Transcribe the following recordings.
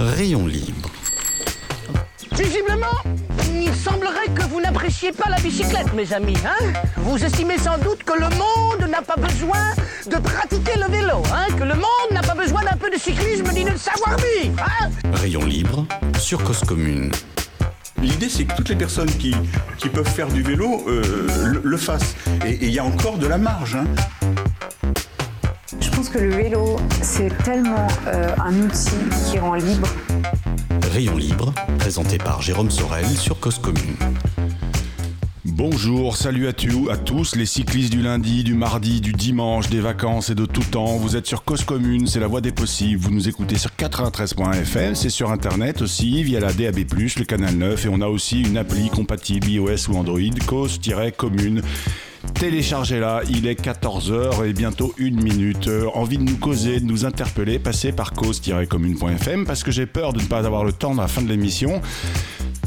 Rayon libre. Visiblement, il semblerait que vous n'appréciez pas la bicyclette, mes amis. Hein? Vous estimez sans doute que le monde n'a pas besoin de pratiquer le vélo, hein? Que le monde n'a pas besoin d'un peu de cyclisme ni de savoir-vivre. Hein? Rayon libre sur Cause Commune. L'idée, c'est que toutes les personnes qui, qui peuvent faire du vélo euh, le, le fassent. Et et il y a encore de la marge. hein. Je pense que le vélo, c'est tellement euh, un outil qui rend libre. Rayon libre, présenté par Jérôme Sorel sur Cause Commune. Bonjour, salut à, tu- à tous les cyclistes du lundi, du mardi, du dimanche, des vacances et de tout temps. Vous êtes sur Cause Commune, c'est la voie des possibles. Vous nous écoutez sur 93.fm, c'est sur internet aussi, via la DAB+, le canal 9, et on a aussi une appli compatible iOS ou Android, Cause-Commune. Téléchargez-la, il est 14h et bientôt une minute. Euh, envie de nous causer, de nous interpeller, passez par cause-commune.fm parce que j'ai peur de ne pas avoir le temps à la fin de l'émission.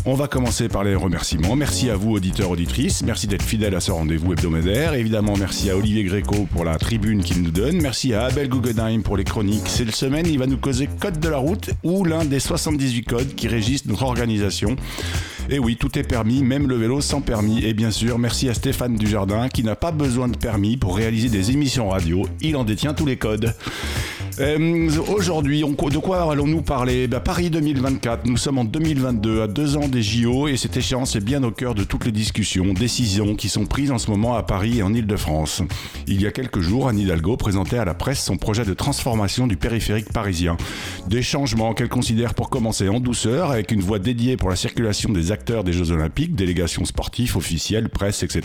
On va commencer par les remerciements. Merci à vous, auditeurs, auditrices. Merci d'être fidèles à ce rendez-vous hebdomadaire. Évidemment, merci à Olivier Gréco pour la tribune qu'il nous donne. Merci à Abel Guggenheim pour les chroniques. Cette semaine, il va nous causer Code de la route ou l'un des 78 codes qui régissent notre organisation. Et oui, tout est permis, même le vélo sans permis. Et bien sûr, merci à Stéphane Dujardin qui n'a pas besoin de permis pour réaliser des émissions radio. Il en détient tous les codes. Euh, Aujourd'hui, de quoi allons-nous parler? Ben, Paris 2024, nous sommes en 2022, à deux ans des JO, et cette échéance est bien au cœur de toutes les discussions, décisions qui sont prises en ce moment à Paris et en Ile-de-France. Il y a quelques jours, Anne Hidalgo présentait à la presse son projet de transformation du périphérique parisien. Des changements qu'elle considère pour commencer en douceur, avec une voie dédiée pour la circulation des acteurs des Jeux Olympiques, délégations sportives, officielles, presse, etc.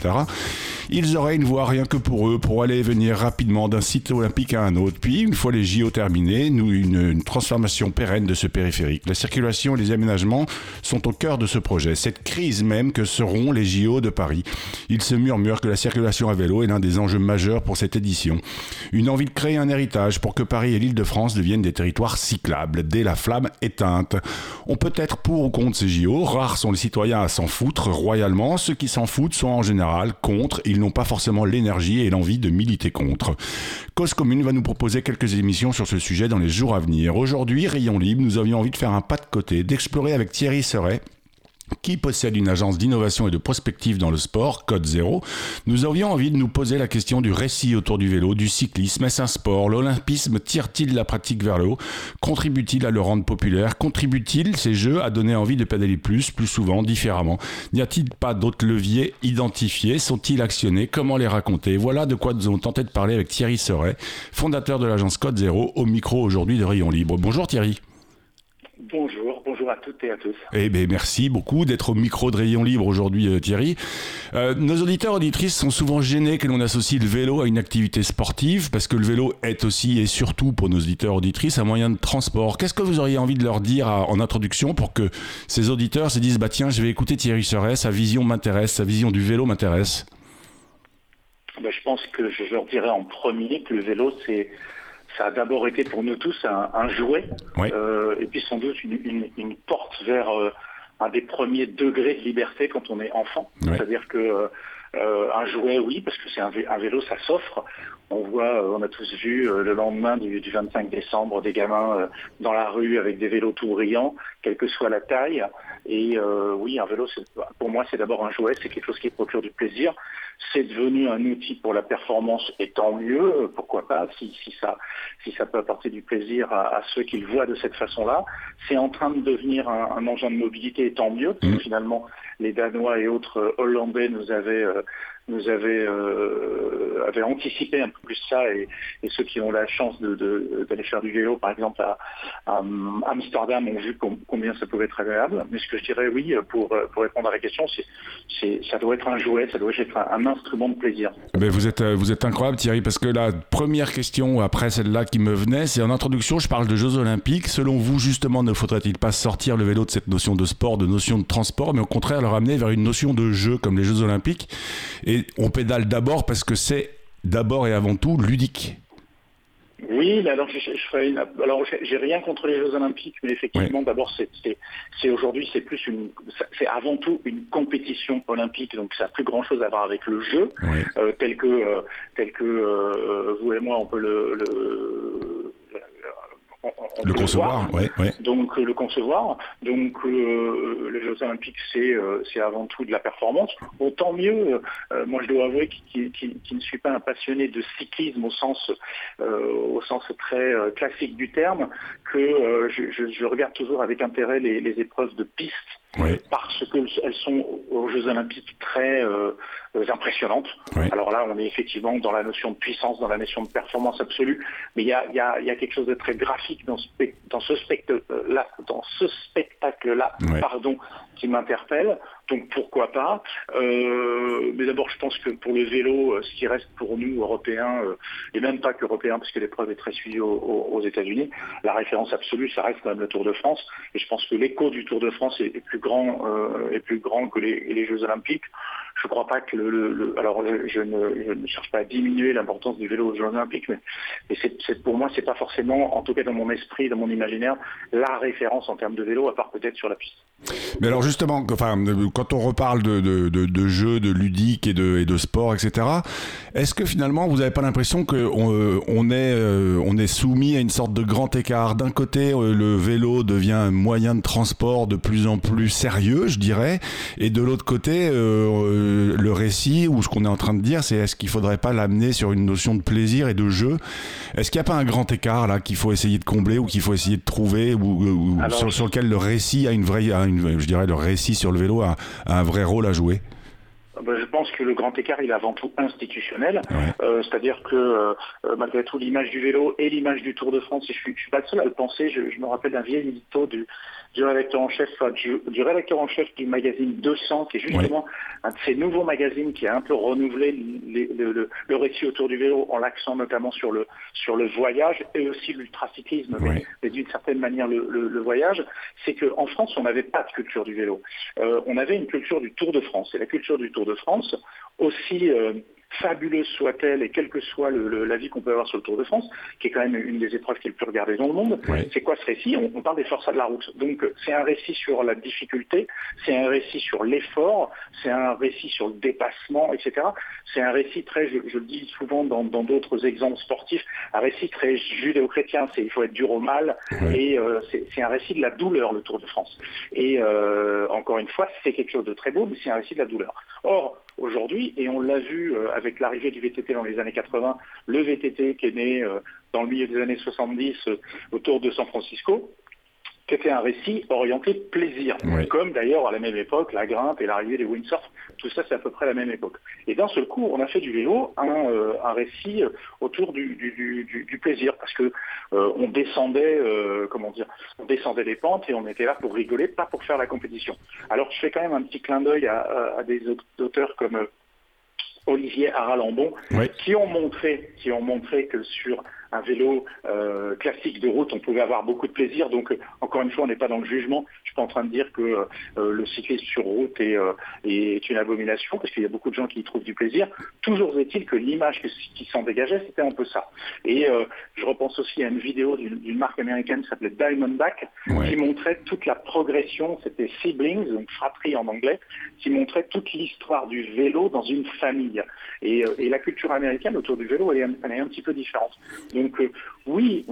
Ils auraient une voie rien que pour eux, pour aller et venir rapidement d'un site olympique à un autre. Puis, une fois les JO terminés, nous, une, une transformation pérenne de ce périphérique. La circulation et les aménagements sont au cœur de ce projet. Cette crise même que seront les JO de Paris. Il se murmure que la circulation à vélo est l'un des enjeux majeurs pour cette édition. Une envie de créer un héritage pour que Paris et l'Île-de-France deviennent des territoires cyclables, dès la flamme éteinte. On peut être pour ou contre ces JO, rares sont les citoyens à s'en foutre royalement, ceux qui s'en foutent sont en général contre, ils n'ont pas forcément l'énergie et l'envie de militer contre. Cause Commune va nous proposer quelques émissions sur ce sujet dans les jours à venir. Aujourd'hui, Rayon Libre, nous avions envie de faire un pas de côté, d'explorer avec Thierry Seret qui possède une agence d'innovation et de prospective dans le sport, Code Zéro, nous avions envie de nous poser la question du récit autour du vélo, du cyclisme. Est-ce un sport? L'olympisme tire-t-il la pratique vers le haut? Contribue-t-il à le rendre populaire? Contribue-t-il, ces jeux, à donner envie de pédaler plus, plus souvent, différemment? N'y a-t-il pas d'autres leviers identifiés? Sont-ils actionnés? Comment les raconter? Voilà de quoi nous avons tenté de parler avec Thierry Seret, fondateur de l'agence Code Zéro, au micro aujourd'hui de Rayon Libre. Bonjour Thierry. Bonjour à toutes et à tous. Eh bien, merci beaucoup d'être au micro de Rayon Libre aujourd'hui, euh, Thierry. Euh, nos auditeurs auditrices sont souvent gênés que l'on associe le vélo à une activité sportive, parce que le vélo est aussi et surtout pour nos auditeurs auditrices un moyen de transport. Qu'est-ce que vous auriez envie de leur dire à- en introduction pour que ces auditeurs se disent, bah tiens, je vais écouter Thierry Seret, sa vision m'intéresse, sa vision du vélo m'intéresse? Ben, je pense que je leur dirais en premier que le vélo, c'est ça a d'abord été pour nous tous un, un jouet, Oui. euh, et puis sans doute une, une- une porte vers euh, un des premiers degrés de liberté quand on est enfant. C'est-à-dire que euh, un jouet, oui, parce que c'est un vélo, ça s'offre. On voit, euh, on a tous vu euh, le lendemain du, du 25 décembre des gamins euh, dans la rue avec des vélos tout brillants, quelle que soit la taille. Et euh, oui, un vélo, pour moi, c'est d'abord un jouet, c'est quelque chose qui procure du plaisir. C'est devenu un outil pour la performance, et tant mieux, pourquoi pas, si, si ça, si ça peut apporter du plaisir à, à ceux qui le voient de cette façon-là. C'est en train de devenir un, un engin de mobilité, et tant mieux, parce que Mhm. finalement, les Danois et autres Hollandais nous avaient, euh, nous avaient, euh, anticipé un peu plus ça, et, ceux qui ont la chance d'aller faire du vélo, par exemple à, Amsterdam, ont vu com- combien ça pouvait être agréable. Mais ce que je dirais, oui, pour, pour répondre à la question, c'est, ça doit être un jouet, ça doit être un, instrument de plaisir. Vous êtes vous êtes incroyable Thierry parce que la première question après celle-là qui me venait, c'est en introduction, je parle de Jeux Olympiques. Selon vous justement, ne faudrait-il pas sortir le vélo de cette notion de sport, de notion de transport, mais au contraire le ramener vers une notion de jeu comme les Jeux Olympiques? On pédale d'abord parce que c'est d'abord et avant tout ludique. Oui, alors je, je ferai une, alors j'ai- rien contre les Jeux Olympiques, mais effectivement, d'abord c'est, aujourd'hui c'est plus une, c'est avant tout une compétition olympique, donc ça n'a plus grand chose à voir avec le jeu, euh, tel que euh, tel que euh, vous et moi on peut le, le- on le concevoir, ouais, ouais. Donc le concevoir. Donc les Jeux Olympiques, c'est c'est avant tout de la performance. Autant mieux. moi, je dois avouer qui, qui, ne suis pas un passionné de cyclisme au sens au sens très classique du terme, que je, je, regarde toujours avec intérêt les, les épreuves de piste parce qu'elles sont aux Jeux Olympiques très euh, impressionnantes. Alors là, on est effectivement dans la notion de puissance, dans la notion de performance absolue, mais il y a, quelque chose de très graphique dans ce, dans ce spectacle-là, dans ce spectacle-là, pardon, qui m'interpelle. Donc pourquoi pas euh, Mais d'abord, je pense que pour le vélo, euh, ce qui reste pour nous Européens, et même pas qu'Européens, parce que l'épreuve est très suivie aux, États-Unis, la référence absolue, ça reste quand même le Tour de France. Et je pense que l'écho du Tour de France est, est plus grand, euh, est plus grand que les, Jeux Olympiques. Je ne crois pas que le, alors je ne, cherche pas à diminuer l'importance du vélo aux Jeux Olympiques, mais, pour moi c'est pas forcément, en tout cas dans mon esprit, dans mon imaginaire, la référence en termes de vélo, à part peut-être sur la piste. Mais alors justement, quand on reparle de, jeux, de ludiques et de, et sport, etc., est-ce que finalement vous n'avez pas l'impression qu'on euh, euh, est soumis à une sorte de grand écart? D'un côté, le vélo devient un moyen de transport de plus en plus sérieux, je dirais. Et de l'autre côté, euh, le récit, ou ce qu'on est en train de dire, c'est est-ce qu'il faudrait pas l'amener sur une notion de plaisir et de jeu? Est-ce qu'il n'y a pas un grand écart là qu'il faut essayer de combler ou qu'il faut essayer de trouver, ou, sur, lequel le récit a une vraie, je dirais, le récit sur le vélo a, un vrai rôle à jouer? Ah ben, je pense que le grand écart, il est avant tout institutionnel. Euh, c'est-à-dire que euh, malgré tout, l'image du vélo et l'image du Tour de France, et je ne suis, pas le seul à le penser, je, me rappelle d'un vieil édito du, du rédacteur en chef, du, rédacteur en chef du magazine 200, qui est justement un de ces nouveaux magazines qui a un peu renouvelé le, récit autour du vélo en l'accent notamment sur le, sur le voyage et aussi l'ultracyclisme, mais, d'une certaine manière le, voyage, c'est qu'en France, on n'avait pas de culture du vélo. Euh, on avait une culture du Tour de France. Et la culture du Tour de France, aussi... Euh, fabuleuse soit-elle, et quel que soit l'avis qu'on peut avoir sur le Tour de France, qui est quand même une des épreuves qui est le plus regardée dans le monde, c'est quoi ce récit? On, parle des forces de la route. Donc c'est un récit sur la difficulté, c'est un récit sur l'effort, c'est un récit sur le dépassement, etc. C'est un récit très, je, le dis souvent dans d'autres exemples sportifs, un récit très judéo-chrétien, c'est il faut être dur au mal, et euh, c'est un récit de la douleur, le Tour de France. Et euh, encore une fois, c'est quelque chose de très beau, mais c'est un récit de la douleur. Or, aujourd'hui, et on l'a vu euh, avec l'arrivée du VTT dans les années 80, le VTT qui est né euh, dans le milieu des années 70 euh, autour de San Francisco, qui était un récit orienté plaisir, comme d'ailleurs à la même époque la grimpe et l'arrivée des windsurf, tout ça c'est à peu près la même époque. Et d'un seul coup, on a fait du vélo un, euh, récit euh, autour du, plaisir, parce que euh, on descendait, comment dire, on descendait les pentes et on était là pour rigoler, pas pour faire la compétition. Alors je fais quand même un petit clin d'œil à, des auteurs comme Olivier Aralambon, qui ont montré, qui ont montré que sur un vélo euh, classique de route, on pouvait avoir beaucoup de plaisir. Donc, euh, encore une fois, on n'est pas dans le jugement. Je suis pas en train de dire que euh, le cyclisme sur route est, est, une abomination, parce qu'il y a beaucoup de gens qui y trouvent du plaisir. Toujours est-il que l'image qui s'en dégageait, c'était un peu ça. Et je repense aussi à une vidéo d'une marque américaine qui s'appelait Diamondback, qui montrait toute la progression, c'était siblings, donc fratrie en anglais, qui montrait toute l'histoire du vélo dans une famille. Et, la culture américaine autour du vélo, elle est, elle est un petit peu différente. Donc euh, oui,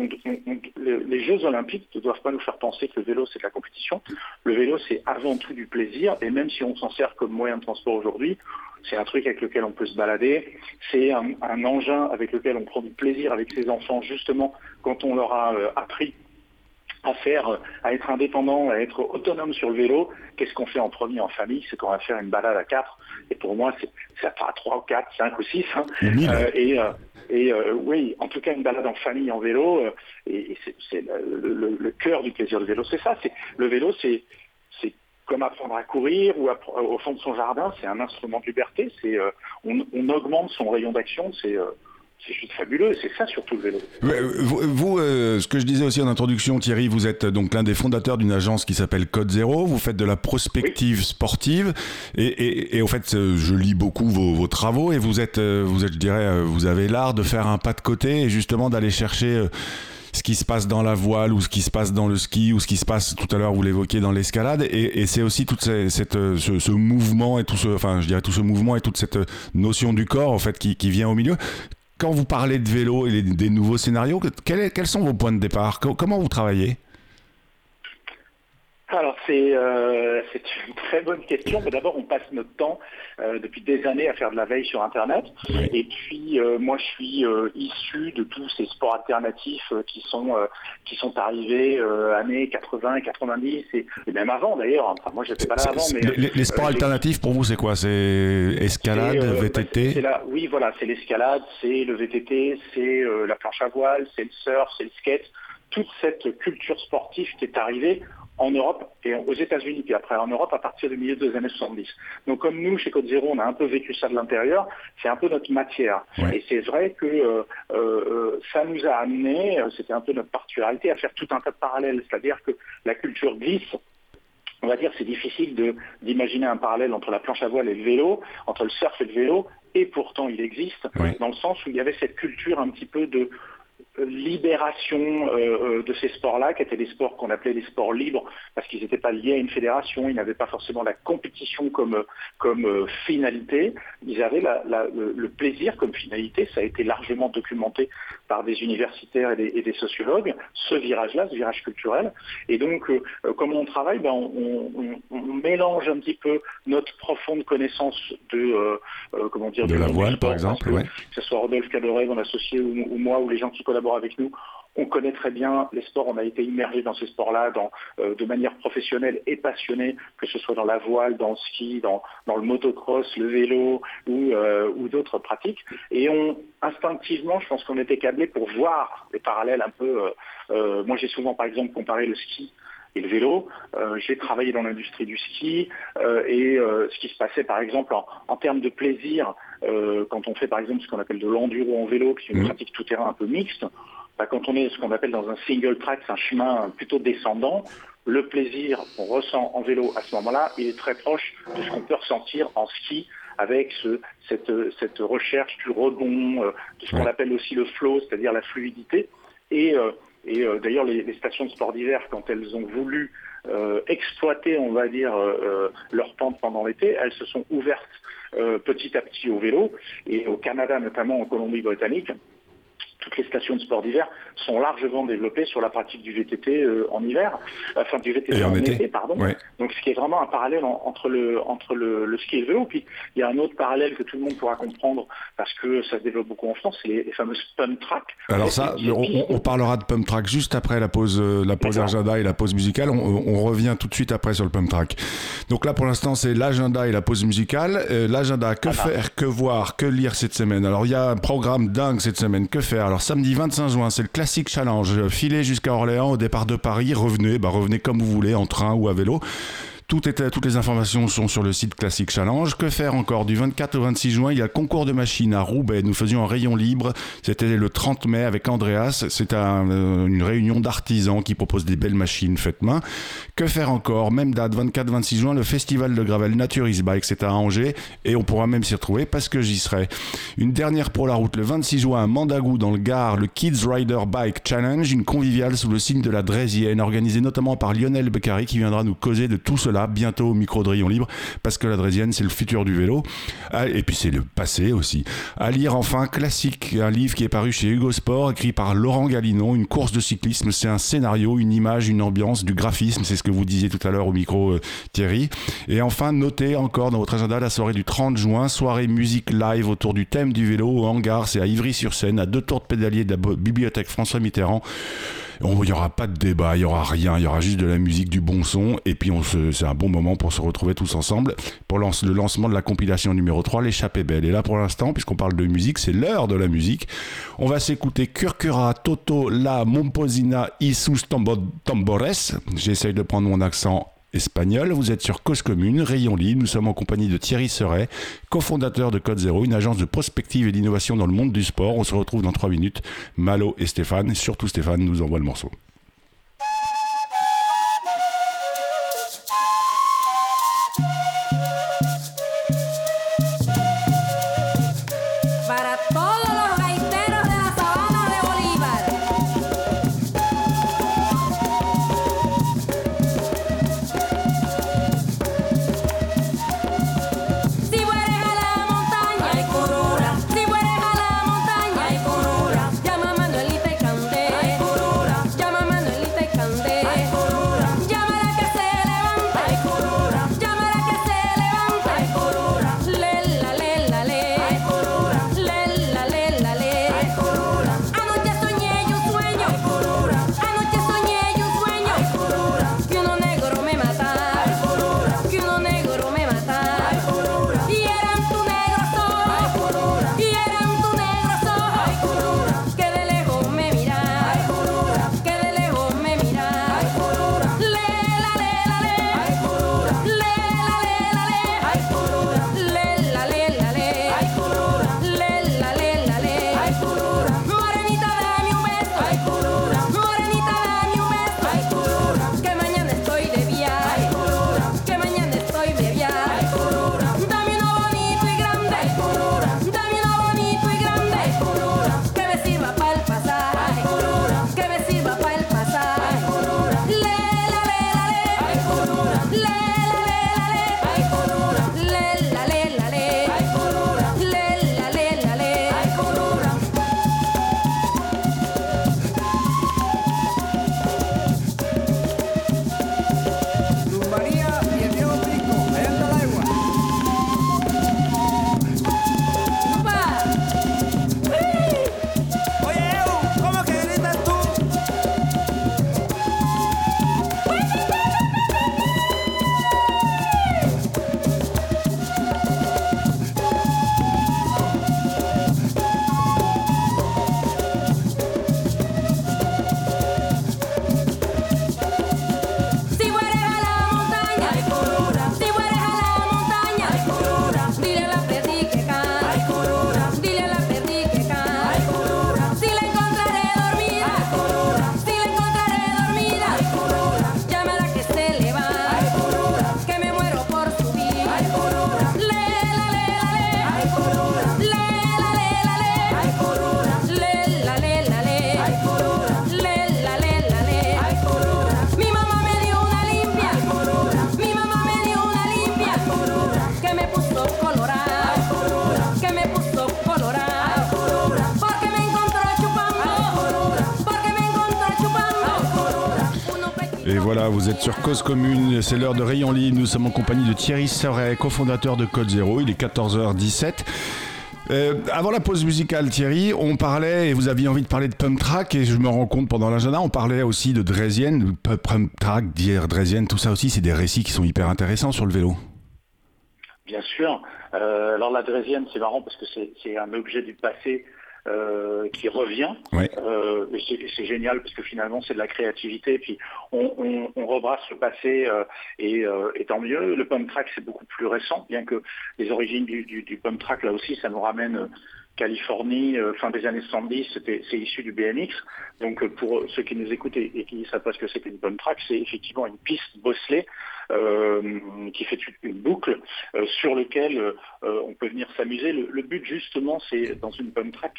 les Jeux olympiques ne doivent pas nous faire penser que le vélo c'est de la compétition. Le vélo c'est avant tout du plaisir et même si on s'en sert comme moyen de transport aujourd'hui, c'est un truc avec lequel on peut se balader, c'est un, engin avec lequel on prend du plaisir avec ses enfants justement quand on leur a euh, appris à faire, à être indépendant, à être autonome sur le vélo, qu'est-ce qu'on fait en premier en famille? C'est qu'on va faire une balade à quatre. Et pour moi, c'est à trois, quatre, cinq ou six. Hein. Euh, et, et euh, oui, en tout cas, une balade en famille en vélo, euh, et, c'est le, cœur du plaisir du vélo, c'est ça. C'est le vélo, c'est comme apprendre à courir ou au fond de son jardin, c'est un instrument de liberté. C'est euh, on, augmente son rayon d'action. C'est c'est juste fabuleux, c'est ça surtout le vélo. Vous, euh, ce que je disais aussi en introduction, Thierry, vous êtes donc l'un des fondateurs d'une agence qui s'appelle Code Zéro. Vous faites de la prospective sportive et, au fait, euh, je lis beaucoup vos, travaux et vous êtes, euh, vous êtes, je dirais, vous avez l'art de faire un pas de côté et justement d'aller chercher ce qui se passe dans la voile ou ce qui se passe dans le ski ou ce qui se passe tout à l'heure vous l'évoquiez dans l'escalade et, c'est aussi tout cette, ce, mouvement et tout ce enfin je dirais tout ce mouvement et toute cette notion du corps en fait qui, qui vient au milieu quand vous parlez de vélo et des nouveaux scénarios, quels sont vos points de départ? Comment vous travaillez? Alors c'est euh, une très bonne question. D'abord, on passe notre temps euh, depuis des années à faire de la veille sur Internet. Et puis euh, moi, je suis issu de tous ces sports alternatifs qui sont qui sont arrivés années 80 et 90 et, même avant d'ailleurs. Enfin, moi, j'étais pas là avant. Mais les, sports alternatifs pour vous, c'est quoi? C'est escalade, VTT bah, Oui, voilà, c'est l'escalade, c'est le VTT, c'est la planche à voile, c'est le surf, c'est le skate toute cette culture sportive qui est arrivée en Europe et aux États-Unis, puis après en Europe à partir du milieu des années 70. Donc comme nous, chez Code Zero, on a un peu vécu ça de l'intérieur, c'est un peu notre matière. Et c'est vrai que euh, euh, ça nous a amené, euh, c'était un peu notre particularité, à faire tout un tas de parallèles, c'est-à-dire que la culture glisse on va dire que c'est difficile d'imaginer un parallèle entre la planche à voile et le vélo, entre le surf et le vélo, et pourtant il existe, dans le sens où il y avait cette culture un petit peu de libération euh, euh, de ces sports-là, qui étaient des sports qu'on appelait des sports libres, parce qu'ils n'étaient pas liés à une fédération, ils n'avaient pas forcément la compétition comme, comme euh, finalité, ils avaient le, plaisir comme finalité, ça a été largement documenté par des universitaires et des, sociologues, ce virage-là, ce virage culturel. Et donc, comment on travaille ben, on, mélange un petit peu notre profonde connaissance de, comment dire, de, la voile, par exemple, que, ce soit Rodolphe Cadoret, mon associé, ou moi, ou les gens qui collaborent avec nous, on connaît très bien les sports, on a été immergé dans ces sports-là euh, de manière professionnelle et passionnée, que ce soit dans la voile, dans le ski, dans, le motocross, le vélo euh, ou, d'autres pratiques. Et on, instinctivement, je pense qu'on était câblé pour voir les parallèles un peu. Euh, moi, j'ai souvent, par exemple, comparé le ski et le vélo. j'ai travaillé dans l'industrie du ski et ce qui se passait par exemple en, termes de plaisir, quand on fait par exemple ce qu'on appelle de l'enduro en vélo, qui est une mmh. pratique tout-terrain un peu mixte, bah, quand on est ce qu'on appelle dans un single track, c'est un chemin plutôt descendant, le plaisir qu'on ressent en vélo à ce moment-là, il est très proche de ce qu'on peut ressentir en ski avec cette, recherche du rebond, euh, de ce qu'on appelle aussi le flow, c'est-à-dire la fluidité. Et, euh, euh, d'ailleurs, les, stations de sport d'hiver, quand elles ont voulu exploiter, on va dire, leur pente pendant l'été, elles se sont ouvertes petit à petit au vélo. Et au Canada, notamment en Colombie-Britannique, toutes les stations de sport d'hiver sont largement développées sur la pratique du VTT euh, en hiver, enfin du VTT en, été, pardon. Donc ce qui est vraiment un parallèle entre le entre le, ski et le vélo. Puis il y a un autre parallèle que tout le monde pourra comprendre parce que ça se développe beaucoup en France, c'est les, fameuses pump track. Alors ça, on, parlera de pump track juste après la pause euh, la pause agenda et la pause musicale. On, revient tout de suite après sur le pump track. Donc là pour l'instant c'est l'agenda et la pause musicale. Euh, l'agenda que faire, que voir, que lire cette semaine? Alors il y a un programme dingue cette semaine. Que faire? Alors samedi 25 juin, c'est le classique challenge. Filez jusqu'à Orléans au départ de Paris, revenez, bah revenez comme vous voulez, en train ou à vélo. Était, toutes les informations sont sur le site Classique Challenge. Que faire encore Du 24 au 26 juin, il y a concours de machines à Roubaix. Nous faisions un rayon libre. C'était le 30 mai avec Andreas. C'est euh, une réunion d'artisans qui proposent des belles machines faites main. Que faire encore? Même date, 24-26 juin, le festival de gravel Naturis Bike, c'est à Angers. Et on pourra même s'y retrouver parce que j'y serai. Une dernière pour la route, le 26 juin à Mandagou dans le Gard, le Kids Rider Bike Challenge, une conviviale sous le signe de la Drésienne, organisée notamment par Lionel Beccari qui viendra nous causer de tout cela bientôt au micro de Rayon Libre, parce que la Drésienne, c'est le futur du vélo. Ah, et puis c'est le passé aussi. À lire enfin, classique, un livre qui est paru chez Hugo Sport, écrit par Laurent Galinon, une course de cyclisme. C'est un scénario, une image, une ambiance, du graphisme. C'est ce que vous disiez tout à l'heure au micro, euh, Thierry. Et enfin, notez encore dans votre agenda la soirée du 30 juin, soirée musique live autour du thème du vélo au hangar. C'est à Ivry-sur-Seine, à deux tours de pédalier de la bibliothèque François Mitterrand. Il n'y aura pas de débat, il n'y aura rien, il y aura juste de la musique, du bon son, et puis c'est un bon moment pour se retrouver tous ensemble pour le lancement de la compilation numéro 3, l'échappée belle. Et là, pour l'instant, puisqu'on parle de musique, c'est l'heure de la musique. On va s'écouter Curcura Toto La Momposina Isus Tambores. J'essaye de prendre mon accent espagnol. Vous êtes sur Cause Commune, Rayon Libre. Nous sommes en compagnie de Thierry Seret, cofondateur de Code Zéro, une agence de prospective et d'innovation dans le monde du sport. On se retrouve dans trois minutes. Malo et Stéphane, surtout Stéphane, nous envoie le morceau. Vous êtes sur Cause Commune, c'est l'heure de Rayon Libre. Nous sommes en compagnie de Thierry Serret, cofondateur de Code Zéro. Il est 14h17. Euh, avant la pause musicale, Thierry, on parlait, et vous aviez envie de parler de pump track, et je me rends compte pendant l'agenda, on parlait aussi de Dresien, pump track, dire Dresien, tout ça aussi, c'est des récits qui sont hyper intéressants sur le vélo. Bien sûr. Euh, alors la Drésienne, c'est marrant parce que c'est un objet du passé euh, qui revient. Euh, c'est génial parce que finalement c'est de la créativité. Puis on, rebrasse le passé et, tant mieux. Le pump track c'est beaucoup plus récent, bien que les origines du, du, pump track là aussi ça nous ramène Californie, fin des années 70, c'est issu du BMX. Donc pour ceux qui nous écoutent et, qui ne savent pas ce que c'est qu'une pump track, c'est effectivement une piste bosselée euh, qui fait une boucle euh, sur lequel euh, on peut venir s'amuser. Le, but justement, c'est dans une bonne track,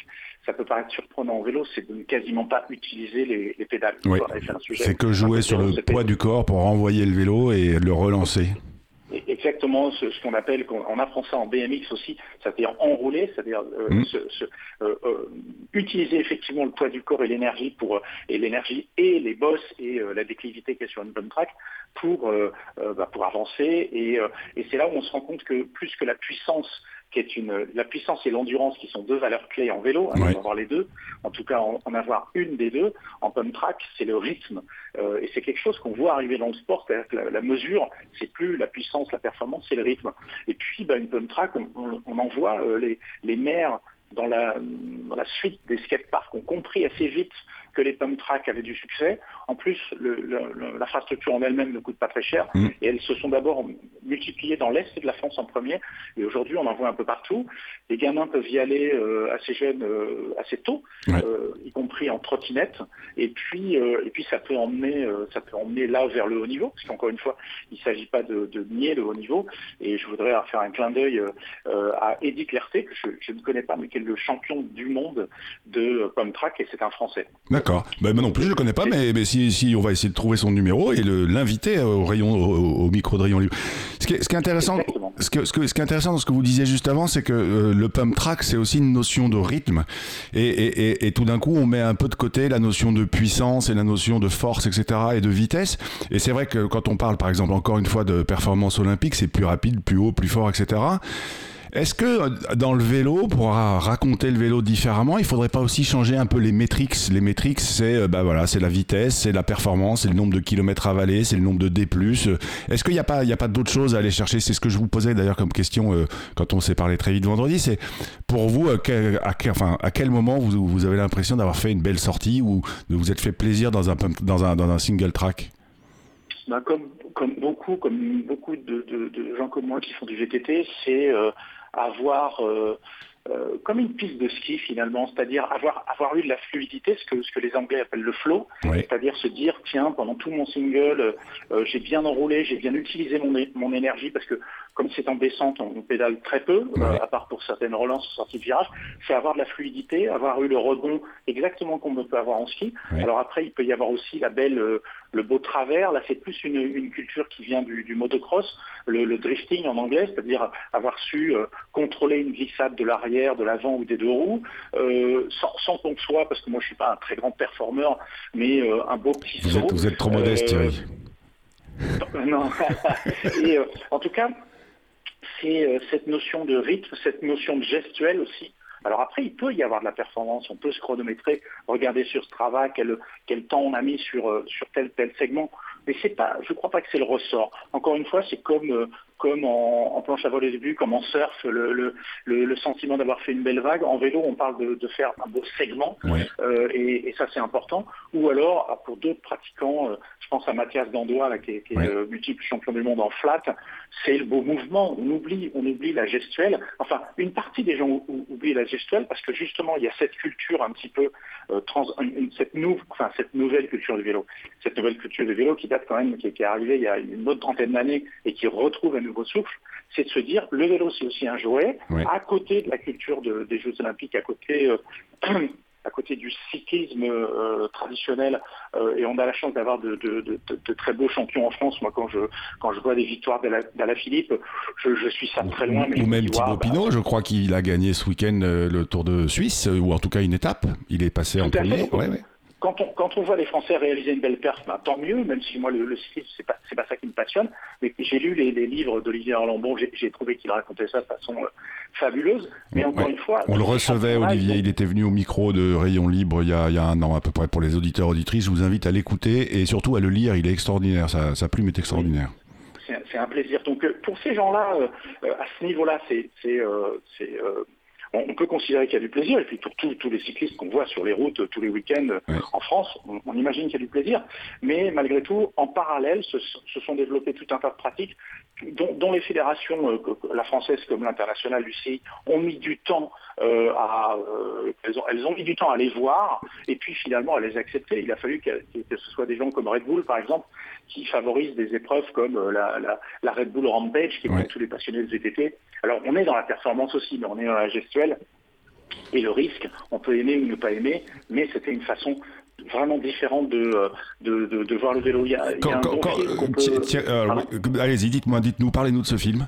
ça peut paraître surprenant en vélo, c'est de ne quasiment pas utiliser les, pédales. C'est que jouer sur le poids du corps pour renvoyer le vélo et le relancer. Exactement ce, qu'on appelle, on apprend ça en BMX aussi, c'est-à-dire enrouler, c'est-à-dire mmh. utiliser effectivement le poids du corps et l'énergie pour et l'énergie et les bosses et la déclivité qui est sur une bonne track pour, euh, euh, bah, pour avancer. Euh, et, c'est là où on se rend compte que plus que la puissance qui est une la puissance et l'endurance qui sont deux valeurs clés en vélo, hein, avoir les deux, en tout cas en, avoir une des deux, en pump track, c'est le rythme. et c'est quelque chose qu'on voit arriver dans le sport, la, la, mesure, c'est plus la puissance, la performance, c'est le rythme. Et puis bah, une pump track, on, on, en voit les, les maires dans la, dans la suite des skateparks ont compris assez vite que les tracks avaient du succès. En plus, l'infrastructure en elle-même ne coûte pas très cher. Mm. Et elles se sont d'abord multipliées dans l'Est de la France en premier. Et aujourd'hui, on en voit un peu partout. Les gamins peuvent y aller euh, assez jeunes, euh, assez tôt, euh, y compris en trottinette. Et puis, et puis ça, peut emmener, ça peut emmener là vers le haut niveau. Parce qu'encore une fois, il ne s'agit pas de, nier le haut niveau. Et je voudrais faire un clin d'œil à Eddie Clerté, que je, ne connais pas, mais qui est le champion du monde de pump track. Et c'est un Français. D'accord. Ben, moi non plus, je le connais pas, mais, mais si, si, on va essayer de trouver son numéro et l'inviter au rayon, au, micro de rayon libre. Ce qui est, ce qui est intéressant, ce, que, ce, que, ce qui est intéressant dans ce que vous disiez juste avant, c'est que euh, le pump track, c'est aussi une notion de rythme. Et, et, et, tout d'un coup, on met un peu de côté la notion de puissance et la notion de force, etc. et de vitesse. Et c'est vrai que quand on parle, par exemple, encore une fois de performance olympique, c'est plus rapide, plus haut, plus fort, etc. Est-ce que dans le vélo, pour raconter le vélo différemment, il faudrait pas aussi changer un peu les métriques? Les métriques, c'est euh, bah voilà, c'est la vitesse, c'est la performance, c'est le nombre de kilomètres avalés, c'est le nombre de D+. Est-ce qu'il n'y a pas, il y a pas d'autres choses à aller chercher? C'est ce que je vous posais d'ailleurs comme question euh, quand on s'est parlé très vite vendredi. C'est pour vous, à quel, moment vous, vous avez l'impression d'avoir fait une belle sortie ou de vous êtes fait plaisir dans un, dans un, dans un single track? Bah, comme, comme beaucoup, comme beaucoup de, gens comme moi qui font du VTT, c'est euh, euh, comme une piste de ski finalement, c'est-à-dire avoir, avoir eu de la fluidité, ce que, ce que les Anglais appellent le flow, c'est-à-dire se dire, tiens, pendant tout mon single, euh, j'ai bien enroulé, j'ai bien utilisé mon, mon énergie, parce que comme c'est en descente, on, pédale très peu, à part pour certaines relances sorties de virage, c'est avoir de la fluidité, avoir eu le rebond exactement comme on peut avoir en ski. Alors après, il peut y avoir aussi la belle, le beau travers, là c'est plus une, culture qui vient du, motocross, le, drifting en anglais, c'est-à-dire avoir su contrôler une glissade de l'arrière de l'avant ou des deux roues, euh, sans, qu'on soit, parce que moi je suis pas un très grand performeur, mais euh, un beau petit vous Êtes, vous êtes trop modeste, Thierry. Euh, non. Et, en tout cas, c'est cette notion de rythme, cette notion de gestuelle aussi. Alors après, il peut y avoir de la performance, on peut se chronométrer, regarder sur Strava quel, quel temps on a mis sur, sur tel tel segment. Mais pas, je ne crois pas que c'est le ressort. Encore une fois, c'est comme comme en, planche à voler début, comme en surf, le, le, sentiment d'avoir fait une belle vague. En vélo, on parle de, faire un beau segment, euh, et, ça c'est important. Ou alors, ah, pour d'autres pratiquants, euh, je pense à Mathias Dandois, qui est, euh, multiple champion du monde en flat, c'est le beau mouvement. On oublie, on oublie la gestuelle. Enfin, une partie des gens oublient la gestuelle parce que justement, il y a cette culture un petit peu, trans, cette, enfin, cette nouvelle culture du vélo. Cette nouvelle culture du vélo qui date quand même, qui, est arrivée il y a une autre trentaine d'années et qui retrouve un nouveau souffle, c'est de se dire le vélo c'est aussi un jouet, à côté de la culture des Jeux Olympiques, à côté, euh, à côté du cyclisme euh, traditionnel, euh, et on a la chance d'avoir de, très beaux champions en France. Moi, quand je, quand je vois des victoires d'Ala Philippe, je, suis ça très loin. ou même Thibaut bah, Pinot, je crois qu'il a gagné ce week-end le Tour de Suisse, ou en tout cas une étape. Il est passé en premier. Quand on, quand on voit les Français réaliser une belle perf, ben, tant mieux, même si moi le, le cyclisme, c'est pas, pas ça qui me passionne. Mais j'ai lu les, les livres d'Olivier Arlambon, j'ai, trouvé qu'il racontait ça de façon euh, fabuleuse. Mais encore une fois. On le recevait, Olivier. Il était venu au micro de Rayon Libre il y, a, il y a un an à peu près pour les auditeurs auditrices. Je vous invite à l'écouter et surtout à le lire. Il est extraordinaire. Sa, sa plume est extraordinaire. c'est un- c'est un plaisir. Donc euh, pour ces gens-là, euh, à ce niveau-là, c'est, euh, euh, on, on peut considérer qu'il y a du plaisir. Et puis pour tous les cyclistes qu'on voit sur les routes euh, tous les week-ends euh, en France, on, on imagine qu'il y a du plaisir. Mais malgré tout, en parallèle, se, se sont développées tout un tas de pratiques dont, dont les fédérations, euh, la française comme l'internationale, l'UCI, ont mis du temps euh, à, euh, elles, ont, elles ont mis du temps à les voir et puis finalement à les accepter. Il a fallu que, que ce soit des gens comme Red Bull, par exemple, qui favorisent des épreuves comme la, la- la Red Bull Rampage, qui est Ouais. pour tous les passionnés de VTT. Alors on est dans la performance aussi, mais on est dans la gestuelle. Et le risque, on peut aimer ou ne pas aimer, mais c'était une façon vraiment différente de, euh, de, de, de voir le vélo. Il y a, y Allez-y, dites-moi, dites-nous, parlez-nous de ce film.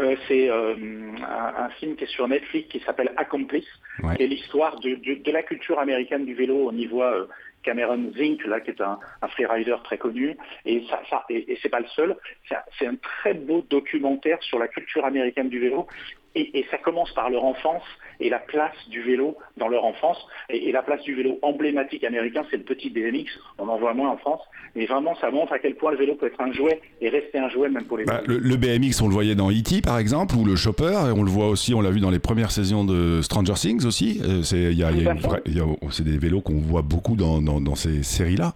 Euh, c'est euh, un, un film qui est sur Netflix qui s'appelle Accomplice, Ouais. qui est l'histoire de, de- de la culture américaine du vélo au niveau euh, Cameron Zink, là, qui est un, un freerider très connu. Et ça, ça et, et c'est pas le seul. C'est un, c'est un très beau documentaire sur la culture américaine du vélo. Et, et ça commence par leur enfance et la place du vélo dans leur enfance. Et, et la place du vélo emblématique américain, c'est le petit BMX. On en voit moins en France. Mais vraiment, ça montre à quel point le vélo peut être un jouet et rester un jouet même pour les Bah, le, le BMX, on le voyait dans E.T. par exemple, ou le Chopper, et on le voit aussi, on l'a vu dans les premières saisons de Stranger Things aussi. Euh, c'est y a- y a vraie- y a- c'est des vélos qu'on voit beaucoup dans, dans, dans ces séries-là.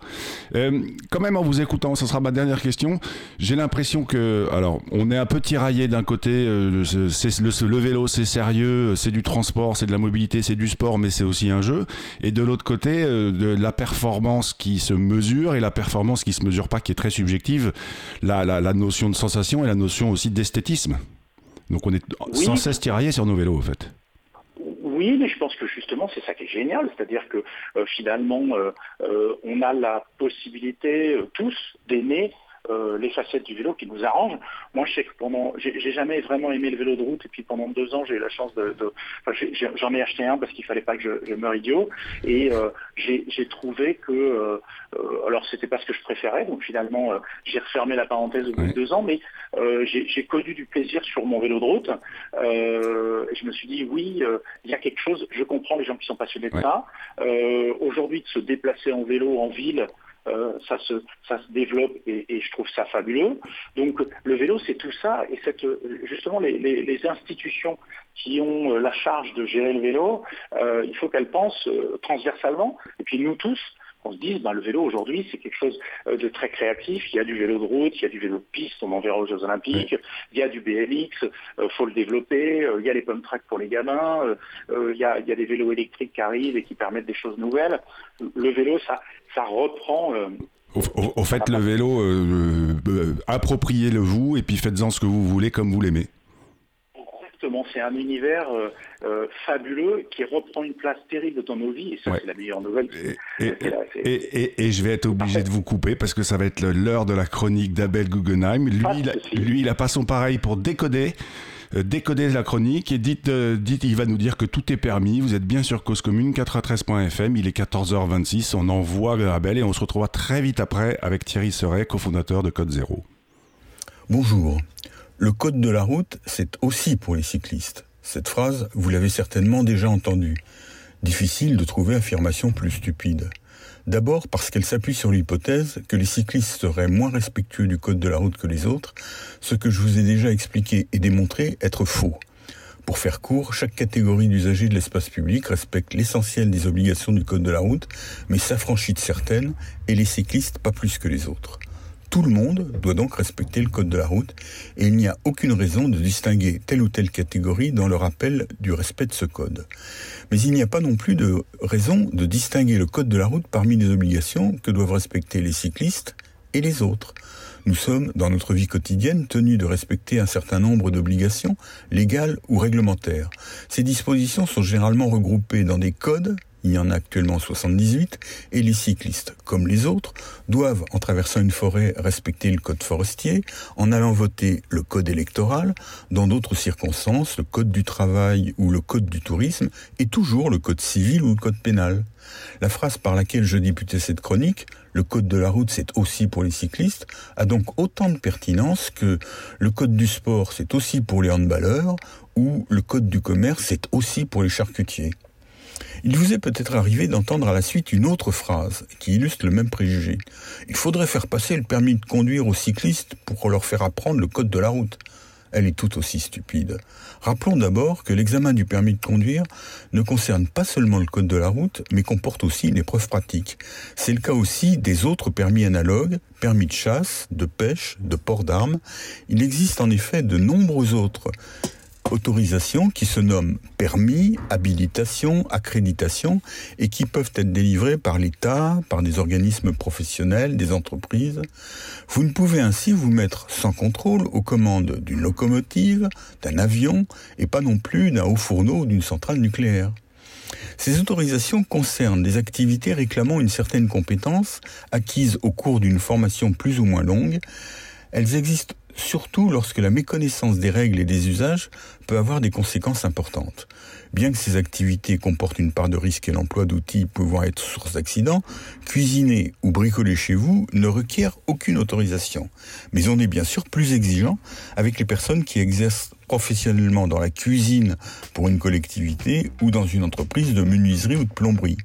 Euh, quand même, en vous écoutant, ce sera ma dernière question. J'ai l'impression que, alors, on est un peu tiraillé d'un côté. euh, c'est le, le vélo, c'est sérieux, c'est du transport, c'est de la mobilité, c'est du sport, mais c'est aussi un jeu. Et de l'autre côté, euh, de la performance qui se mesure et la performance qui se mesure pas, qui est très subjective, la, la, la notion de sensation et la notion aussi d'esthétisme. Donc on est Oui. sans cesse tiraillé sur nos vélos, en fait. Oui, mais je pense que justement c'est ça qui est génial, c'est-à-dire que euh, finalement euh, on a la possibilité tous d'aimer euh, les facettes du vélo qui nous arrangent. Moi, je sais que pendant, j'ai jamais vraiment aimé le vélo de route, et puis pendant deux ans, j'ai eu la chance de, de- enfin, j'en ai acheté un parce qu'il fallait pas que je, je meure idiot, et euh, j'ai trouvé que, euh, euh, alors c'était pas ce que je préférais, donc finalement j'ai refermé la parenthèse au bout de deux ans, mais j'ai connu du plaisir sur mon vélo de route. Et je me suis dit oui, il y a quelque chose. Je comprends les gens qui sont passionnés de Ouais. ça. Aujourd'hui, de se déplacer en vélo en ville, euh, ça se ça se développe et, je trouve ça fabuleux. Donc le vélo, c'est tout ça et cette justement les, les- institutions qui ont euh, la charge de gérer le vélo, euh, il faut qu'elles pensent transversalement. Et puis nous tous, on se dise, ben, le vélo aujourd'hui, c'est quelque chose euh, de très créatif. Il y a du vélo de route, il y a du vélo de piste, on en verra aux Jeux Olympiques. Il y a du BMX, euh, faut le développer. Euh, il y a les pump tracks pour les gamins. Euh, il, y a, il y a des vélos électriques qui arrivent et qui permettent des choses nouvelles. Le vélo, ça, ça reprend. Au, au- au fait, le vélo, euh, euh, appropriez-le vous et puis faites-en ce que vous voulez comme vous l'aimez. Exactement, c'est un univers euh, euh, fabuleux qui reprend une place terrible dans nos vies et ça Ouais. c'est la meilleure nouvelle. Et, et, C'est là, c'est- et- et- et je vais être obligé de vous couper parce que ça va être l'heure de la chronique d'Abel Guggenheim. Lui, il a, lui, il a pas son pareil pour décoder. euh, décoder la chronique et dites, euh, dites, il va nous dire que tout est permis. Vous êtes bien sur Cause Commune 93.fm. Il est 14h26. On envoie Abel et on se retrouvera très vite après avec Thierry Seret, cofondateur de Code Zéro. Bonjour. Le code de la route, c'est aussi pour les cyclistes. Cette phrase, vous l'avez certainement déjà entendue. Difficile de trouver affirmation plus stupide. D'abord parce qu'elle s'appuie sur l'hypothèse que les cyclistes seraient moins respectueux du code de la route que les autres, ce que je vous ai déjà expliqué et démontré être faux. Pour faire court, chaque catégorie d'usagers de l'espace public respecte l'essentiel des obligations du code de la route, mais s'affranchit de certaines, et les cyclistes pas plus que les autres. Tout le monde doit donc respecter le code de la route et il n'y a aucune raison de distinguer telle ou telle catégorie dans le rappel du respect de ce code. Mais il n'y a pas non plus de raison de distinguer le code de la route parmi les obligations que doivent respecter les cyclistes et les autres. Nous sommes, dans notre vie quotidienne, tenus de respecter un certain nombre d'obligations, légales ou réglementaires. Ces dispositions sont généralement regroupées dans des codes il y en a actuellement 78, et les cyclistes, comme les autres, doivent, en traversant une forêt, respecter le code forestier, en allant voter le code électoral, dans d'autres circonstances, le code du travail ou le code du tourisme, et toujours le code civil ou le code pénal. La phrase par laquelle je débutais cette chronique, le code de la route c'est aussi pour les cyclistes, a donc autant de pertinence que le code du sport c'est aussi pour les handballeurs ou le code du commerce c'est aussi pour les charcutiers. Il vous est peut-être arrivé d'entendre à la suite une autre phrase qui illustre le même préjugé. Il faudrait faire passer le permis de conduire aux cyclistes pour leur faire apprendre le code de la route elle est tout aussi stupide. Rappelons d'abord que l'examen du permis de conduire ne concerne pas seulement le code de la route, mais comporte aussi une épreuve pratique. C'est le cas aussi des autres permis analogues, permis de chasse, de pêche, de port d'armes. Il existe en effet de nombreux autres autorisations qui se nomment permis, habilitation, accréditation et qui peuvent être délivrées par l'État, par des organismes professionnels, des entreprises. Vous ne pouvez ainsi vous mettre sans contrôle aux commandes d'une locomotive, d'un avion et pas non plus d'un haut fourneau ou d'une centrale nucléaire. Ces autorisations concernent des activités réclamant une certaine compétence acquise au cours d'une formation plus ou moins longue. Elles existent surtout lorsque la méconnaissance des règles et des usages peut avoir des conséquences importantes. Bien que ces activités comportent une part de risque et l'emploi d'outils pouvant être source d'accidents, cuisiner ou bricoler chez vous ne requiert aucune autorisation. Mais on est bien sûr plus exigeant avec les personnes qui exercent professionnellement dans la cuisine pour une collectivité ou dans une entreprise de menuiserie ou de plomberie.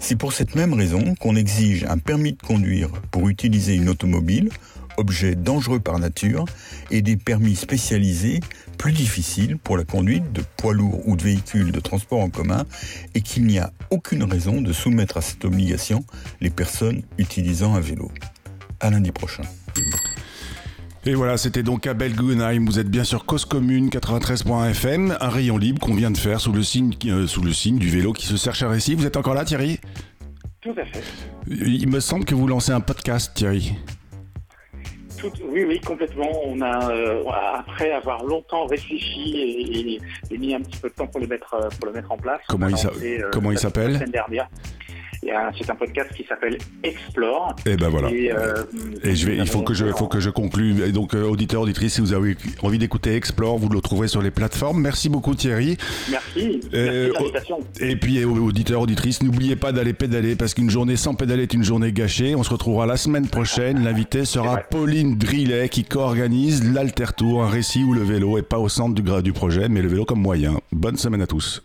C'est pour cette même raison qu'on exige un permis de conduire pour utiliser une automobile objets dangereux par nature et des permis spécialisés plus difficiles pour la conduite de poids lourds ou de véhicules de transport en commun et qu'il n'y a aucune raison de soumettre à cette obligation les personnes utilisant un vélo. À lundi prochain. Et voilà, c'était donc Abel Guggenheim. Vous êtes bien sur Cause Commune 93.fm, un rayon libre qu'on vient de faire sous le signe, euh, sous le signe du vélo qui se cherche à récit. Vous êtes encore là, Thierry? Tout à fait. Il me semble que vous lancez un podcast, Thierry oui, oui, complètement. On a, euh, après avoir longtemps réfléchi et, mis un petit peu de temps pour le mettre, euh, pour le mettre en place. Comment il, euh, comment il s'appelle c'est un podcast qui s'appelle Explore. Et eh ben voilà. Et, je vais, il faut que je, faut que je conclue. Et donc, auditeur, auditrice, si vous avez envie d'écouter Explore, vous le trouverez sur les plateformes. Merci beaucoup, Thierry. Merci. Merci et puis, auditeur, auditrice, n'oubliez pas d'aller pédaler parce qu'une journée sans pédaler est une journée gâchée. On se retrouvera la semaine prochaine. L'invité sera Pauline Drillet qui co-organise l'Alter Tour, un récit où le vélo est pas au centre du, du projet, mais le vélo comme moyen. Bonne semaine à tous.